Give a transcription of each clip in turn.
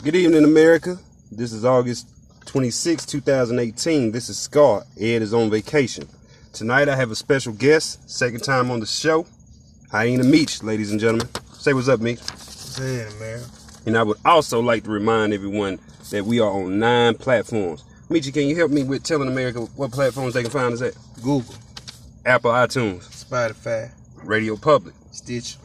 Good evening, America. This is August 26, 2018. This is Scott. Ed is on vacation. Tonight I have a special guest, second time on the show, Hyena Meeche, ladies and gentlemen. Say what's up, Meeche. Saying, man. And I would also like to remind everyone that we are on nine platforms. Meechy, can you help me with telling America what platforms they can find us at? Google, Apple iTunes, Spotify, Radio Public, Stitch,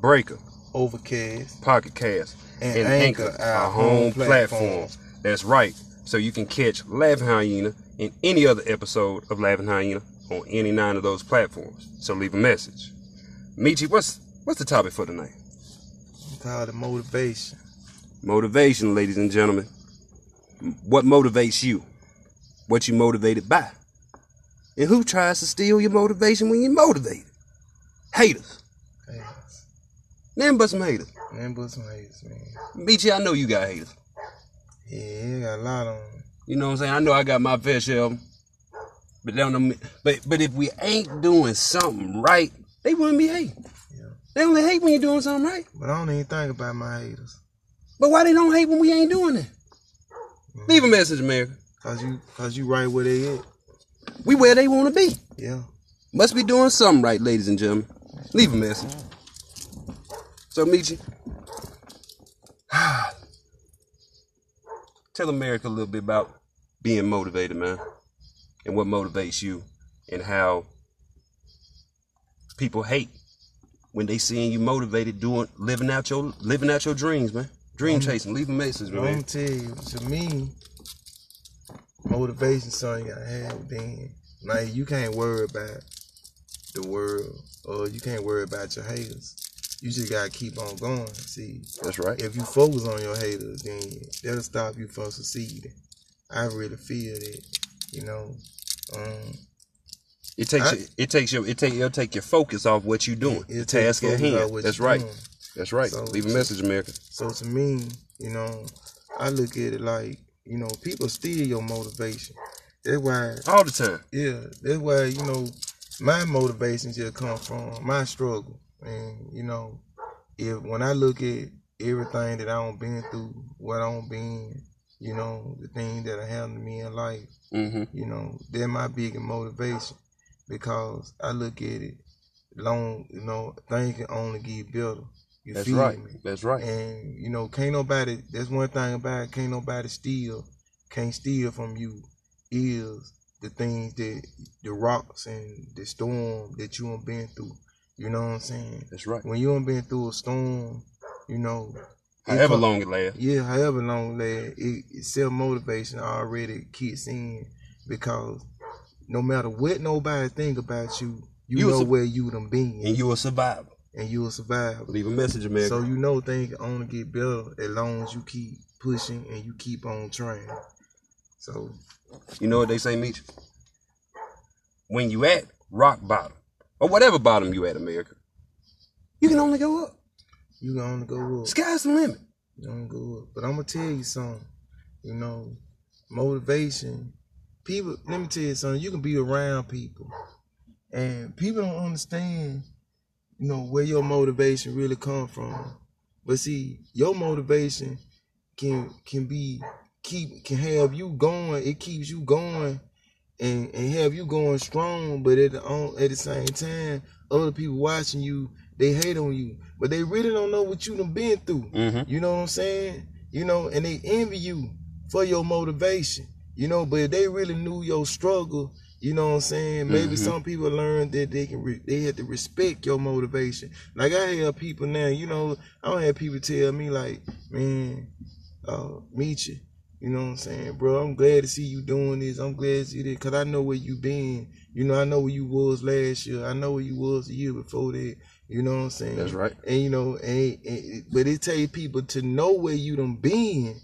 Breaker, Overcast, Pocket Cast, And and, Anchor, Anchor, our home platform. platform. That's right. So you can catch Laughing Hyena in any other episode of Laughing Hyena on any nine of those platforms. So leave a message. Michi, what's what's the topic for tonight? call it motivation. Motivation, ladies and gentlemen. What motivates you? What you motivated by? And who tries to steal your motivation when you're motivated? Haters. Name but some haters. Man, but some haters, man. Michi, I know you got haters. Yeah, you got a lot on 'em. You know what I'm saying? I know I got my fair share of 'em. But they don't know, but but if we ain't doing something right, they wouldn't be hating. Yeah. They only hate when you're doing something right. But I don't even think about my haters. But why they don't hate when we ain't doing it? Mm-hmm. Leave a message, America. Cause you cause you right where they at. We where they want to be. Yeah. Must be doing something right, ladies and gentlemen. Leave a message. So, Michi, tell America a little bit about being motivated, man, and what motivates you, and how people hate when they seeing you motivated, doing, living out your, living out your dreams, man. Dream chasing. leaving a message, I'm man. tell you, to me, motivation something you gotta have within. Like you can't worry about the world or you can't worry about your haters. You just gotta keep on going. See, That's right. if you focus on your haters, then that'll stop you from succeeding. I really feel that, you know. Um, It takes I- your, it takes your it take it'll take your focus off what you're doing. It'll the task at hand. That's right. doing. That's right. So- Leave a message, America. so to me, you know, I look at it like, you know, people steal your motivation. That's why All the time. Yeah, that's why you know my motivation just come from my struggle, and you know, if when I look at everything that I don't been through, what I don't been, you know, the thing that have happened to me in life, Mm-hmm. you know, they're my biggest motivation because I look at it long, you know, things can only get better. You That's feel right. me? That's right. And you know, can't nobody. That's one thing about it. Can't nobody steal. Can't steal from you. Is the things that the rocks and the storm that you have been through. You know what I'm saying? That's right. When you have been through a storm, you know. it However come- long it lasts. Yeah, however long that it, it self motivation already kicks in because no matter what nobody think about you, you, You know su- where you done been, And you a survivor. and you will survive. Leave a message, man. So you know things can only get better as long as you keep pushing and you keep on trying. So you know what they say, Meeche? When you at rock bottom, or whatever bottom you at, America, you can only go up. you can only go up. Sky's the limit. You gonna go up. But I'm gonna tell you something. You know, motivation. People let me tell you something, you can be around people. And people don't understand, you know, where your motivation really come from. But see, your motivation can can be keep can have you going. It keeps you going and, and have you going strong, but at the on, at the same time, other people watching you, they hate on you, but they really don't know what you done been through. Mm-hmm. You know what I'm saying? You know, and they envy you for your motivation. You know, but if they really knew your struggle, you know what I'm saying? Maybe Mhm. some people learned that they can re- they had to respect your motivation. Like I have people now, you know, I don't have people tell me like, man, uh, meet you. You know what I'm saying, bro? I'm glad to see you doing this. I'm glad to see this because I know where you been. You know, I know where you was last year. I know where you was the year before that. You know what I'm saying? That's right. And you know, and, and but it takes people to know where you done been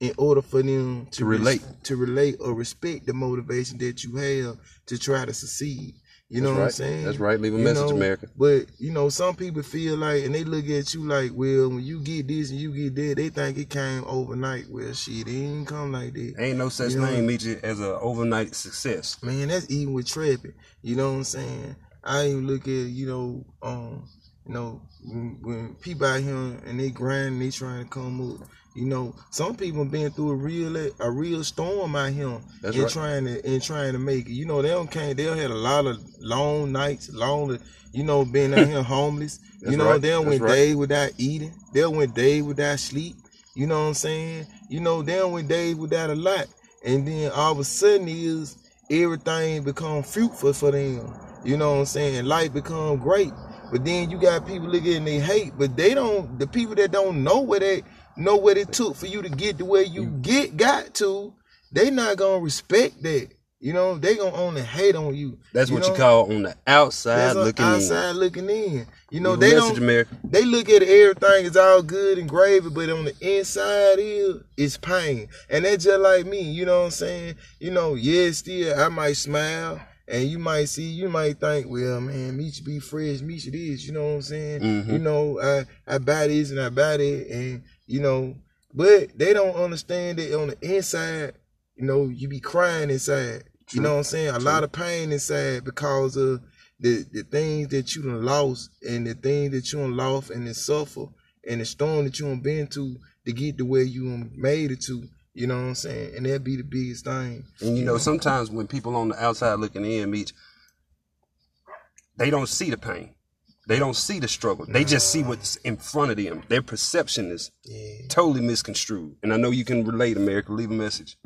in order for them to, To relate. to relate or respect the motivation that you have to try to succeed. You know That's what I'm saying? That's right. Leave a You message, know, America. But you know, some people feel like, and they look at you like, well, when you get this and you get that, they think it came overnight. Well, shit, it didn't come like that. Ain't no such You know- thing, Meeche, as an overnight success. Man, that's even with trapping. You know what I'm saying? I even look at, you know, um, You know, when, when people out here and they grind, and they trying to come up. You know, some people been through a real a real storm out here That's and right. trying to and trying to make it. You know, they don't can't they had a lot of long nights, long you know, being out here homeless. That's you know, right. they That's went right. days without eating. They went days without sleep. You know what I'm saying? You know, they went days without a lot. And then all of a sudden is everything become fruitful for them. You know what I'm saying? Life become great. But then you got people look at it and they hate, but they don't the people that don't know what they know what it took for you to get to where you get got to, they not gonna respect that. You know, they gonna only hate on you. That's what know? you call on the outside on looking outside looking in. You know, in. they message, don't America. they look at everything is all good and gravy, but on the inside is it's pain. And that's just like me, you know what I'm saying? You know, yeah, still I might smile and you might see, you might think, well, man, me should be fresh, me should this, you know what I'm saying? Mhm. You know, I I buy this and I buy that and you know, but they don't understand that on the inside, you know, you be crying inside. You know what I'm saying? A lot of pain inside because of the the things that you done lost and the things that you done lost and the suffer and the storm that you done been to to get to where you done made it to. You know what I'm saying? And that be the biggest thing. And you know, sometimes when people on the outside looking in meet, they don't see the pain. They don't see the struggle. They just see what's in front of them. Their perception is Yeah, totally misconstrued. And I know you can relate, America. Leave a message.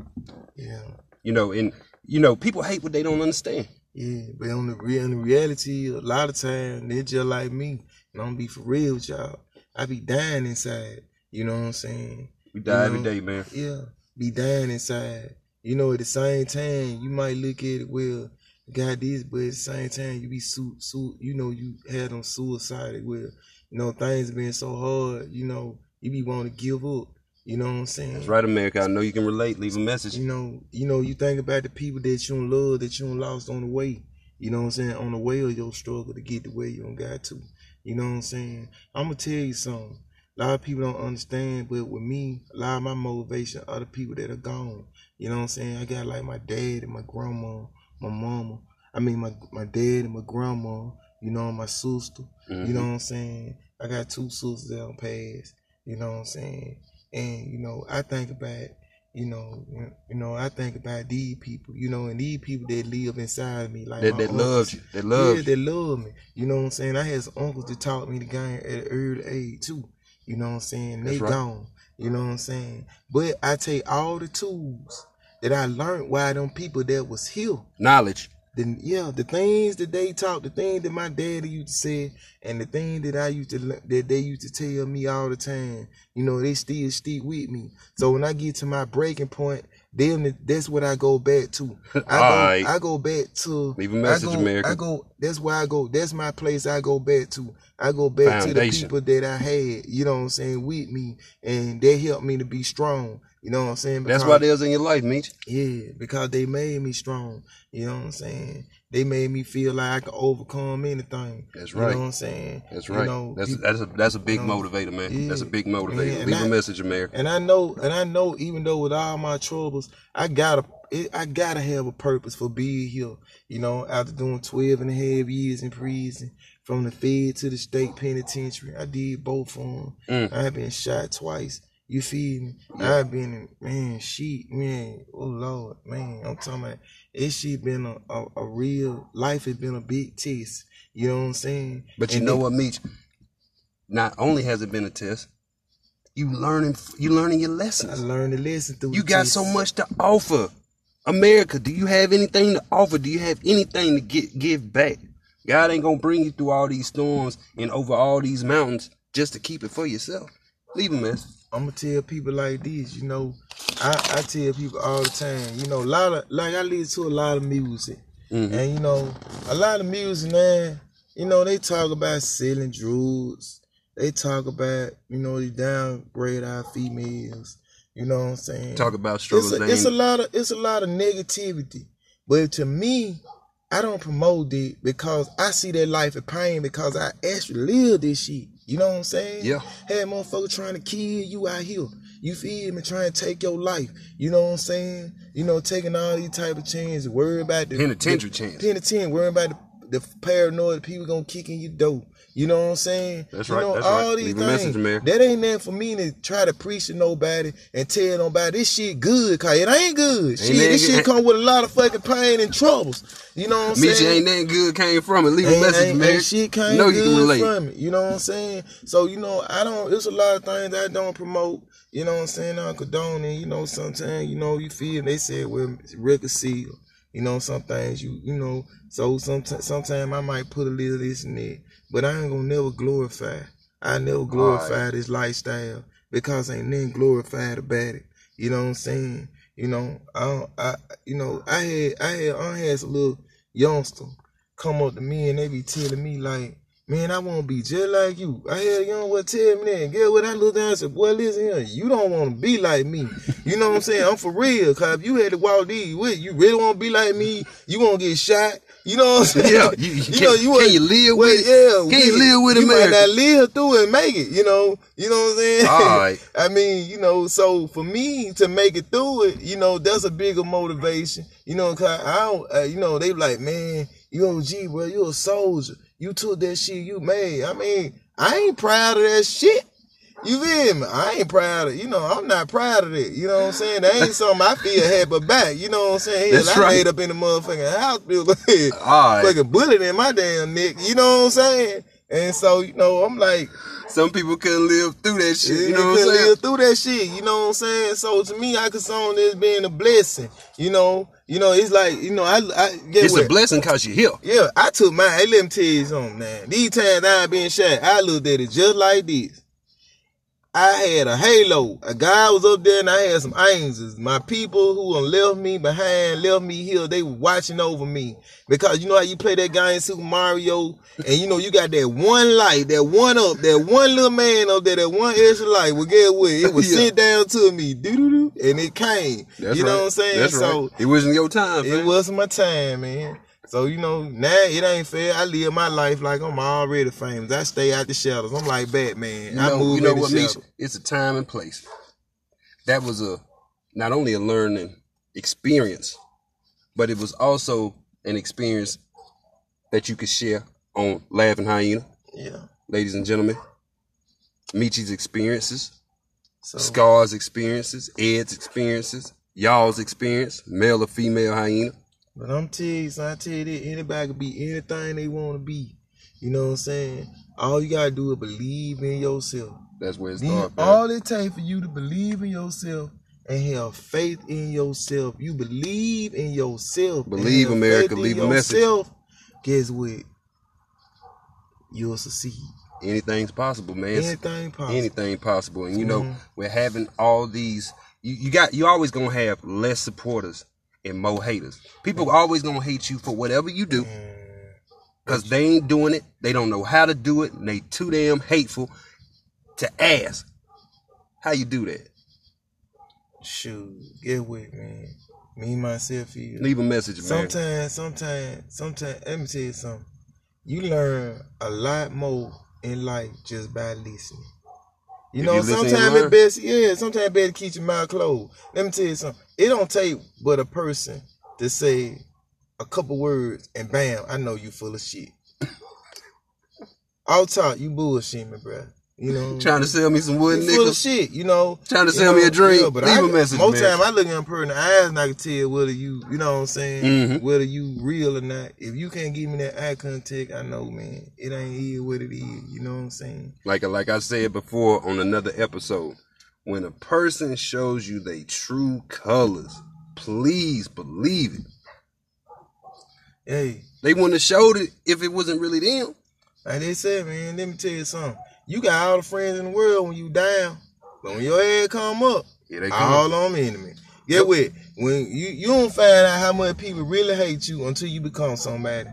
yeah, You know, and you know, people hate what they don't understand. yeah. But on the real, in the reality, a lot of time they're just like me. And I'm be for real with y'all. I be dying inside. You know what I'm saying? We die You know? every day, man. Yeah, be dying inside. You know, at the same time, you might look at it well, got this, but at the same time, you be su, su you know, you had them suicided well. You know, things been so hard. You know, you be wanting to give up. You know what I'm saying? That's right, America. I know you can relate. Leave a message. You know, you know, you think about the people that you don't love, that you don't lost on the way. You know what I'm saying? On the way of your struggle to get to where you don't got to. You know what I'm saying? I'm gonna tell you something. A lot of people don't understand, but with me, a lot of my motivation are the people that are gone. You know what I'm saying? I got like my dad and my grandma, my mama. I mean my my dad and my grandma. You know my sister. Mhm. You know what I'm saying? I got two sisters that don't pass. You know what I'm saying? And you know, I think about, you know, you know, I think about these people, you know, and these people that live inside me, like that that loved you. That loved yeah, you. they love me. You know what I'm saying? I had some uncles that taught me the game at an early age too. You know what I'm saying? They right. gone. You know what I'm saying? But I take all the tools that I learned why them people that was here Knowledge. the yeah, the things that they taught, the things that my daddy used to say, and the thing that I used to that they used to tell me all the time, you know, they still stick with me. So when I get to my breaking point, then that's what I go back to. I go, Alright. I go back to. Leave a message, I go, America. I go. That's where I go. That's my place. I go back to. I go back to the people that I had. You know what I'm saying with me, and they helped me to be strong. You know what I'm saying? That's Because- why was in your life, Meeche. yeah, because they made me strong. You know what I'm saying? They made me feel like I could overcome anything. That's right. You know what I'm saying? That's You right. know, that's you- that's a that's a big you know, motivator, man. yeah. That's a big motivator. Yeah, Leave a I- message, America. and I know, and I know, even though with all my troubles, I gotta, it, I gotta have a purpose for being here. You know, after doing 12 and a half years in prison, from the Fed to the state penitentiary, I did both of them. Mm. I've been shot twice. You feel me? Yeah. I've been man, shit, man, oh Lord, man, I'm talking about, it shit been a, a, a real, life has been a big test. You know what I'm saying? But you And know then- what, Meeche? Not only has it been a test, you learning you learning your lessons. I learned a lesson through You the got so much to offer. America, do you have anything to offer? Do you have anything to get give back? God ain't gonna bring you through all these storms and over all these mountains just to keep it for yourself. Leave a message. I'm gonna tell people like this, you know. I, I tell people all the time, you know, a lot of like I listen to a lot of music, Mhm. and you know, a lot of music, man. You know, they talk about selling drugs. They talk about, you know, they downgrade our females. You know what I'm saying? Talk about it's struggles. a, it's a lot of it's a lot of negativity. But to me, I don't promote it because I see that life of pain because I actually live this shit. You know what I'm saying? Yeah. Had motherfucker trying to kill you out here. You feel me? Trying to take your life. You know what I'm saying? You know, taking all these type of chances, worry about the Penitentiary the, chance. Penitentiary, worry about the, the paranoid people gonna kick in your door. You know what I'm saying? That's you right, Know, that's all right. these Leave a things. message, man. That ain't nothing for me to try to preach to nobody and tell nobody this shit good, cause it ain't good. shit, this shit come with a lot of fucking pain and troubles. You know what I'm you saying? ain't nothing good came from it. Leave a message, ain't, man. ain't shit came you good can relate. from it. You know what I'm saying? So you know, I don't. There's a lot of things I don't promote. You know what I'm saying? I condone. You know, sometimes you know you feel they say well reconcile. You know, some things you you know. So sometimes sometimes I might put a little this and that, but I ain't gonna never glorify. I never glorify this lifestyle because ain't nothing glorified about it. You know what I'm saying? You know, I, don't, I, you know, I had, I had, I had some little youngster come up to me and they be telling me like, man, I want to be just like you. I had a young one tell me that. Get what I looked down and said, boy, listen here, you don't want to be like me. You know what I'm saying? I'm for real. Cause if you had to walk these with, you really want to be like me, you gonna get shot. You know what I'm saying? Yeah, you- you know, you can you live well, with it? Yeah, Can you live with it. you might not live through it and make it. You know, you know what I'm saying? All right. I mean, you know, so for me to make it through it, you know, that's a bigger motivation. You know, cause I don't, uh, you know, they like, man, you OG, bro, you a soldier. You took that shit you made. I mean, I ain't proud of that shit. You feel me? I ain't proud of, you know, I'm not proud of it. You know what I'm saying? That ain't something I feel head but back. You know what I'm saying? Hell, That's I right. laid up in the motherfucking hospital. All right. Fucking bullet in my damn neck. You know what I'm saying? And so, you know, I'm like, Some people couldn't live through that shit. You know what I'm saying? live through that shit. You know what I'm saying? So to me, I consider this being a blessing. You know, you know, it's like, you know, I, I get It's what? a blessing cause you're here. Yeah, I took mine. Hey, let me tell you something, man. These times I been shot, I looked at it just like this. I had a halo. A guy was up there and I had some angels. My people who left me behind, left me here, they were watching over me. Because you know how you play that guy in Super Mario and you know you got that one light, that one up, that one little man up there, that one extra light. Well, get what? It was Yeah. sent down to me, doo doo doo, and it came. That's you know right. what I'm saying? That's so right. It wasn't your time, it wasn't my time, man. So you know now it ain't fair. I live my life like I'm already famous. I stay out the shadows. I'm like Batman. You I know, move you know what, Misha? shadows. It's a time and place. That was a not only a learning experience, but it was also an experience that you could share on Laughing Hyena, Yeah. ladies and gentlemen. Michi's experiences, So Scar's experiences, Ed's experiences, y'all's experience, male or female hyena. But I'm tell you, son, I tell you that anybody can be anything they want to be. You know what I'm saying? All you gotta do is believe in yourself. That's where it starts. all it takes for you to believe in yourself and have faith in yourself. You believe in yourself. Believe, America. Leave a message. yourself, Guess what? You'll succeed. Anything's possible, man. Anything possible. anything possible. And you know, Mhm. we're having all these. You, you got. You always gonna have less supporters and more haters. People always gonna hate you for whatever you do because they ain't doing it. They don't know how to do it. And they too damn hateful to ask how you do that. shoot, get with me. Me myself here. Leave a message, man. Sometimes, sometimes, sometimes. Let me tell you something. You learn a lot more in life just by listening. You If know, sometimes it best, yeah, sometimes better keep your mouth closed. Let me tell you something. It don't take but a person to say a couple words and bam, I know you full of shit. I'll talk, you bullshit me, bruh. You know, Trying to sell me some wood you full of shit, you know. Trying to sell me a drink. yeah, but Leave I, a message, Most man. time I look in a person in the eyes and I can tell whether you, you know what I'm saying, Mhm. whether you real or not. If you can't give me that eye contact, I know, man, it ain't here what it is. You know what I'm saying? like like I said before on another episode, when a person shows you their true colors, please believe it. Hey, They wouldn't have showed it if it wasn't really them. like they said, man, let me tell you something. You got all the friends in the world when you down, but when your head come up, Here they come. all on enemy. Get with when you you don't find out how much people really hate you until you become somebody.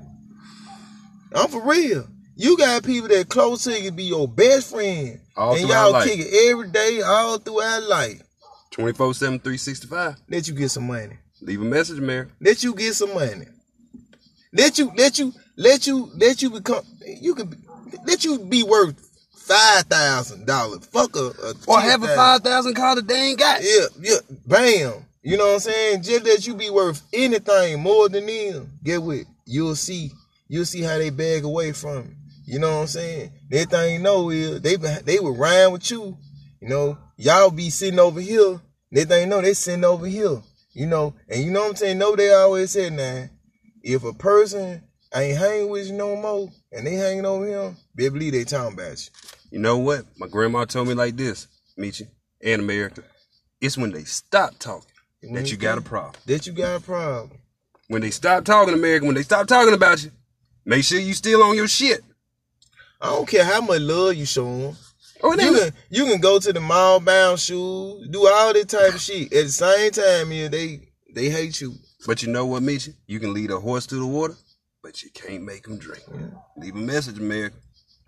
I'm for real. You got people that close to you be your best friend, All and y'all life. kick it every day, all throughout life. 24 7, 365. Let you get some money. Leave a message, Mary. Let you get some money. Let you let you let you let you become you can let you be worth five thousand dollars. Fuck a, a Or have a 10,000. 5,000 car that they ain't got. Yeah, yeah, bam. You know what I'm saying? Just that you be worth anything more than them. Get with. You'll see. you'll see how they bag away from it. You know what I'm saying? That thing you know is they they would rhyme with you. You know, y'all be sitting over here. That thing you know they sitting over here. You know, and you know what I'm saying? No, they always said now, if a person ain't hanging with you no more and they hanging over him, better believe they talking about you. You know what? My grandma told me like this, Michi, and America. It's when they stop talking When that you got a problem. That you got a problem. When they stop talking, America, when they stop talking about you, make sure you still on your shit. I don't care how much love you show them. Oh, You can you can go to the mall bound shoes, do all that type of shit. At the same time, yeah, they they hate you. But you know what, Michi? You can lead a horse to the water, but you can't make him drink. Leave a message, America.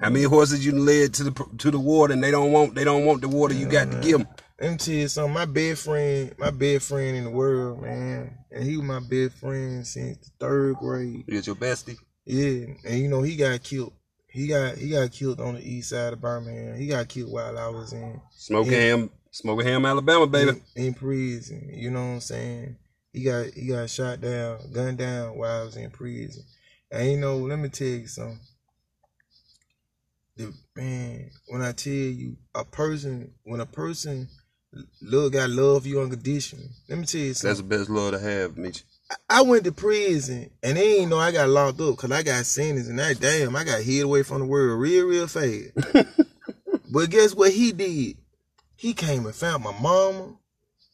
How many horses you led to the to the water and they don't want they don't want the water you got to give them? Let me tell you something. My best friend, my best friend in the world, man, and he was my best friend since the third grade. It's your bestie. Yeah, and you know he got killed. He got he got killed on the east side of Birmingham. He got killed while I was in Smoking ham, smoking ham, Alabama, baby. in, in prison. You know what I'm saying? He got he got shot down, gunned down while I was in prison. And you know, let me tell you something. The man, when I tell you a person, when a person look got love you unconditionally, let me tell you something. That's the best love to have, Michi. I went to prison and they ain't know I got locked up because I got sentenced and that damn I got hid away from the world real real fast. but guess what he did? He came and found my mama.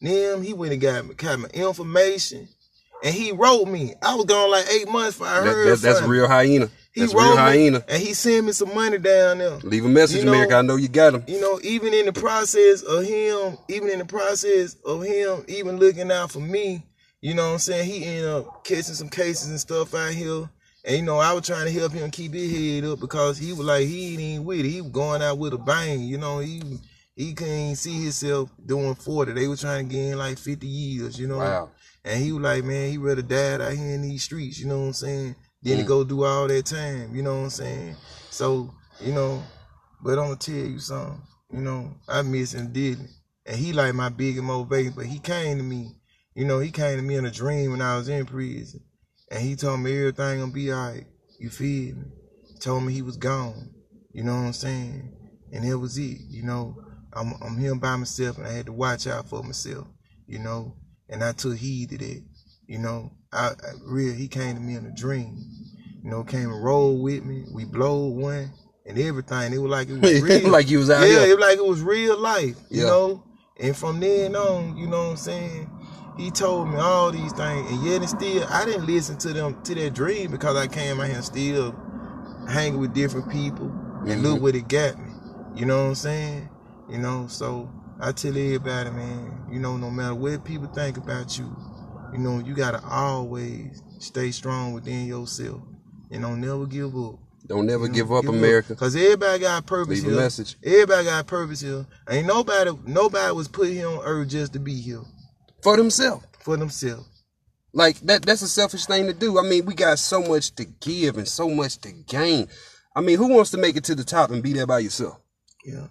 Them he went and got me, got my information, and he wrote me. I was gone like eight months before I That, heard that, that's real hyena. He That's wrote real hyena. and he sent me some money down there. Leave a message, You know- America. I know you got him. You know, even in the process of him, even in the process of him, even looking out for me, you know what I'm saying? He ended up catching some cases and stuff out here. And you know, I was trying to help him keep his head up because he was like he ain't even with it. He was going out with a bang, you know, he he couldn't see himself doing 40. They were trying to gain like 50 years, you know. Wow. And he was like, man, he rather died out here in these streets, you know what I'm saying, than to Mm. go do all that time, you know what I'm saying? So, you know, but I'm gonna tell you something, you know, I miss him dearly. And he like my biggest motivation, but he came to me, you know, he came to me in a dream when I was in prison. And he told me everything gonna be alright. You feel me? Told me he was gone. You know what I'm saying? And that was it, you know. I'm I'm here by myself and I had to watch out for myself, you know. And I took heed to that. You know, I, I real he came to me in a dream. You know, came and rolled with me. We blowed one and everything. It was like it was real. like you was out yeah, here. it was like it was real life. You Yeah. know? And from then on, you know what I'm saying? He told me all these things, and yet and still, I didn't listen to them to that dream because I came out here still hanging with different people and look Mhm. what it got me. You know what I'm saying? You know, so I tell everybody, man, you know, no matter what people think about you, you know, you gotta always stay strong within yourself and don't never give up. Don't never You know, give up, America. Cause everybody got a purpose Leave a message. Everybody got a purpose here. Ain't nobody nobody was put here on earth just to be here For themselves. for themselves. Like that that's a selfish thing to do. I mean, we got so much to give and so much to gain. I mean, who wants to make it to the top and be there by yourself? Yeah.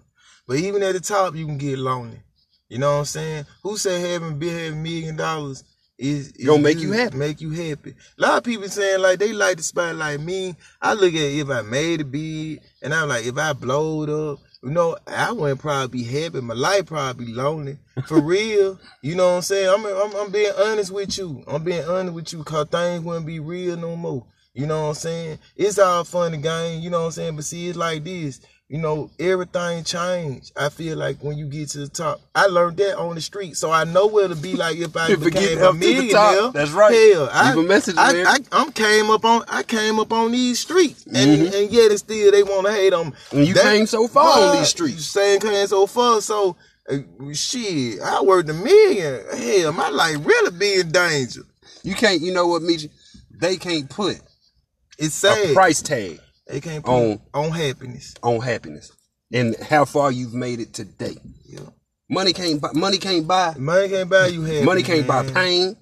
But even at the top, you can get lonely. You know what I'm saying? Who said having been having million dollars is, is Gonna make you happy. Make you happy. A lot of people saying like they like the spot like me. I look at if I made it big, and I'm like if I blowed up, you know, I wouldn't probably be happy. My life probably be lonely for real. You know what I'm saying? I'm, I'm I'm being honest with you. I'm being honest with you because things wouldn't be real no more. You know what I'm saying? It's all fun and game. You know what I'm saying? But see, it's like this. You know, everything changed. I feel like when you get to the top, I learned that on the street, so I know what it'd be like if I If became a up to the millionaire. top, that's right. Hell, I, Leave a message, I, man. I, I'm came up on, I came up on these streets, and and yet and still they want to hate on. me. Mm-hmm. And you That- came so far on these streets. You saying came so far, so uh, shit. I worked a million. Hell, my life really be in danger. You can't, you know what, Michi? They can't put It's sad. a price tag They can't put on- on happiness. on happiness and how far you've made it today. Yeah. Money can't buy money can't buy Money can't buy you happiness. money can't buy pain.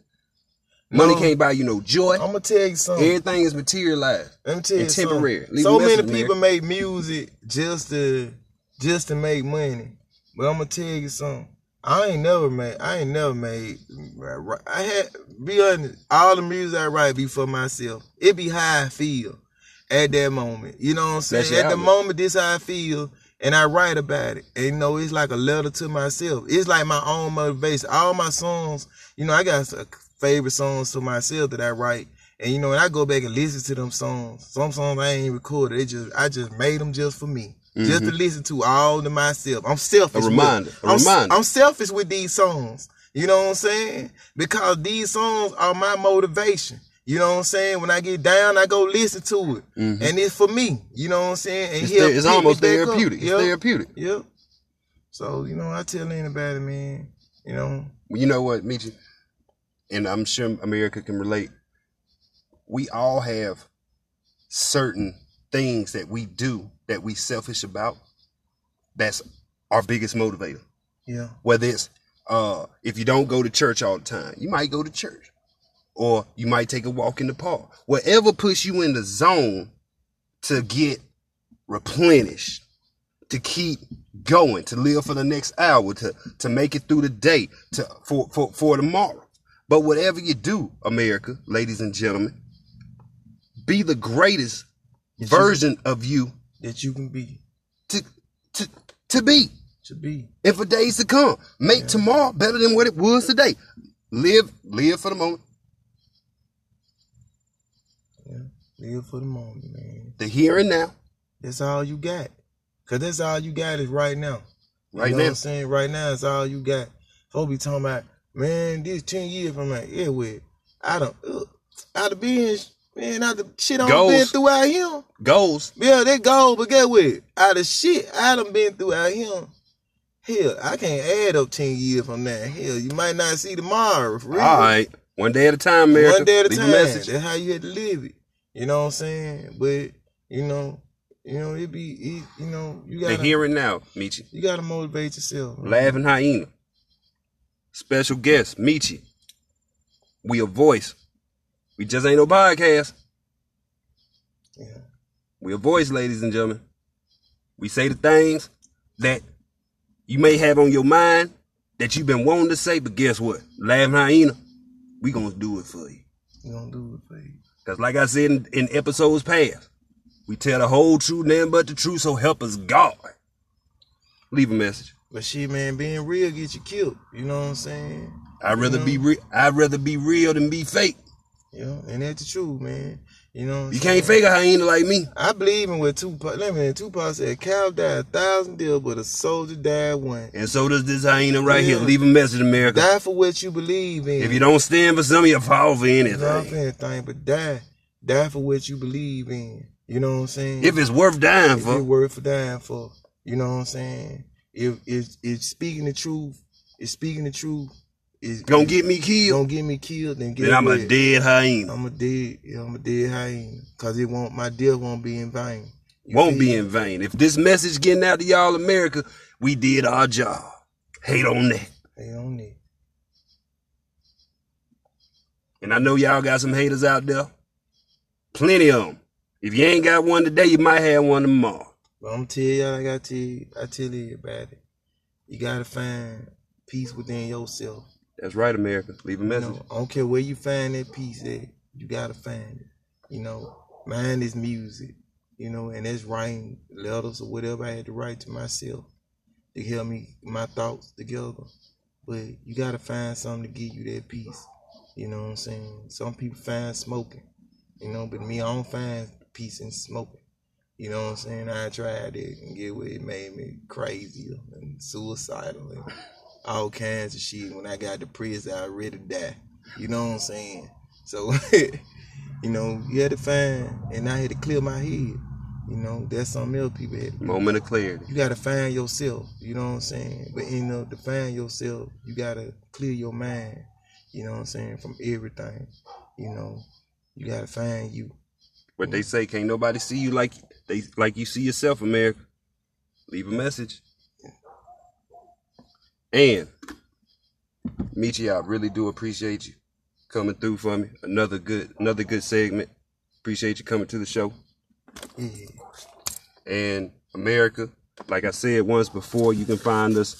Money No. can't buy you no joy. I'm gonna tell you something. Everything is materialized. Let me tell you and temporary. So many man. people make music just to just to make money. But I'm gonna tell you something. I ain't never made. I ain't never made. I had be honest. All the music I write be for myself. It be how I feel. At that moment. You know what I'm saying? That's At the moment, this how I feel, and I write about it. And you know, it's like a letter to myself. It's like my own motivation. All my songs, you know, I got favorite songs to myself that I write. And you know, when I go back and listen to them songs, some songs I ain't recorded. They just I just made them just for me. Just to listen to all to myself. I'm selfish. Mm-hmm. A with- reminder, a I'm, reminder. I'm selfish with these songs. You know what I'm saying? Because these songs are my motivation. You know what I'm saying? When I get down, I go listen to it. And it's for me. You know what I'm saying? And Mm-hmm. It's, it's almost therapeutic. It's Yep. therapeutic. Yep. So, you know, I tell anybody, man, you know, Well, you know what, Michi? And I'm sure America can relate. We all have certain things that we do that we selfish about. That's our biggest motivator. yeah. Whether it's uh, if you don't go to church all the time, you might go to church, or you might take a walk in the park. Whatever puts you in the zone to get replenished, to keep going, to live for the next hour, to to make it through the day, to for for for tomorrow. But whatever you do, America, ladies and gentlemen, be the greatest That you- version of you that you can be, to to to be to be. and for days to come. Make tomorrow better than what it was today. Live, live for the moment. Yeah. Live for the moment, man. The here and now. That's all you got. Cause that's all you got is right now. You Right know now. what I'm saying? Right now is all you got. Folks be talking about, man, this 10 years from like, yeah, with I don't ugh, out of being man, out the shit I done Goals. been through out here. Goals. Yeah, they go, but get with out of shit I done been through out here. Hell, I can't add up 10 years from now. Hell, you might not see tomorrow. All right. One day at a time, America. One day at a Leave time. message. That's how you had to live it. You know what I'm saying? But you know, you know, it be, it, you know, you gotta, here and now, Michi. you gotta motivate yourself. man. Laughing hyena. Special guest, Michi. We a voice. We just ain't no podcast. Yeah. We a voice, ladies and gentlemen. We say the things that you may have on your mind that you've been wanting to say, but guess what? Laughing hyena, we gonna do it for you. We gonna do it for you. Cause like I said in, in episodes past, we tell the whole truth, nothing but the truth, so help us God. Leave a message. But shit, man, being real get you killed. You know what I'm saying? I'd rather You be real. I'd rather be real than be fake. Yeah, know, and that's the truth, man. You know, You can't fake a hyena like me. I believe in what Tupac. Let me. Tupac said, "A "Cow died a thousand deals, but a soldier died one." And so does this hyena right here. Leave a message, America. Die for what you believe in. If you don't stand for something, you fall for know what I'm anything. anything, but die, die for what you believe in. You know what I'm saying? If it's worth dying if for, worth for dying for, you know what I'm saying? If it's it's speaking the truth, it's speaking the truth. It's gonna get me killed, Don't get me killed, then get then I'm a dead hyena. I'm a dead. Yeah, I'm a dead hyena. Cause it won't. My death won't be in vain. You Won't be in vain. If this message getting out to y'all, America, we did our job. Hate on that. Hate on that. And I know y'all got some haters out there. Plenty of them. If you ain't got one today, you might have one tomorrow. But I'm tell y'all, I got to. I tell you, I tell everybody, you gotta find peace within yourself. That's right, America. Leave a You message. know, I don't care where you find that peace at, you gotta find it. You know, mine is music, you know, and that's writing letters or whatever I had to write to myself to help me my thoughts together. But you gotta find something to give you that peace. You know what I'm saying? Some people find smoking, you know, but me, I don't find peace in smoking. You know what I'm saying? I tried it and get what it made me crazy and suicidal and all kinds of shit. When I got to prison, I ready to die. You know what I'm saying? So, you know, you had to find, and I had to clear my head. You know, that's something else people had. Moment of clarity. You got to find yourself. You know what I'm saying? But you know, to find yourself, you got to clear your mind. You know what I'm saying? From everything. You know, you got to find you. What they say, can't nobody see you like they like you see yourself, America. Leave a message. And Michi, I really do appreciate you coming through for me. Another good, another good segment. Appreciate you coming to the show. And America, like I said once before, you can find us.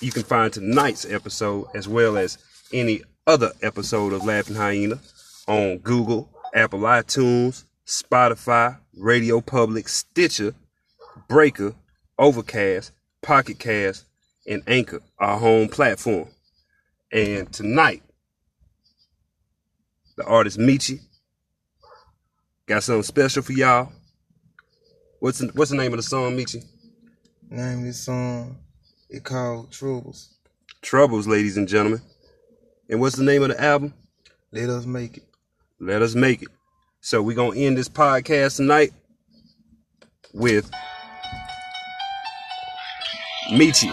You can find tonight's episode as well as any other episode of Laughing Hyena on Google, Apple iTunes, Spotify, Radio Public, Stitcher, Breaker, Overcast, Pocket Cast, and Anchor, our home platform. And tonight, the artist Michi got something special for y'all. What's the, what's the name of the song, Michi? Name of the song, it called Troubles. Troubles, ladies and gentlemen. And what's the name of the album? Let us make it. Let us make it. So we're gonna end this podcast tonight with Michi.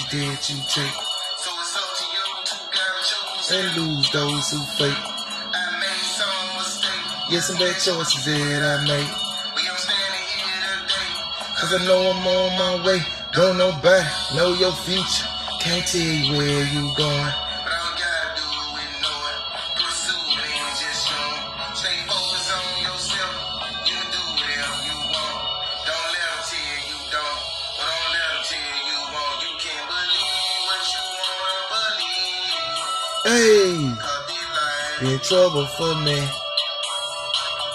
you did, you take. And lose those who fake. Yes, some bad choices that I made. Cause I know I'm on my way. Don't nobody know your future. Can't tell you where you going. in trouble for me.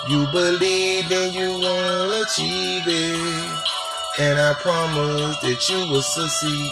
You believe and you will achieve it. And I promise that you will succeed.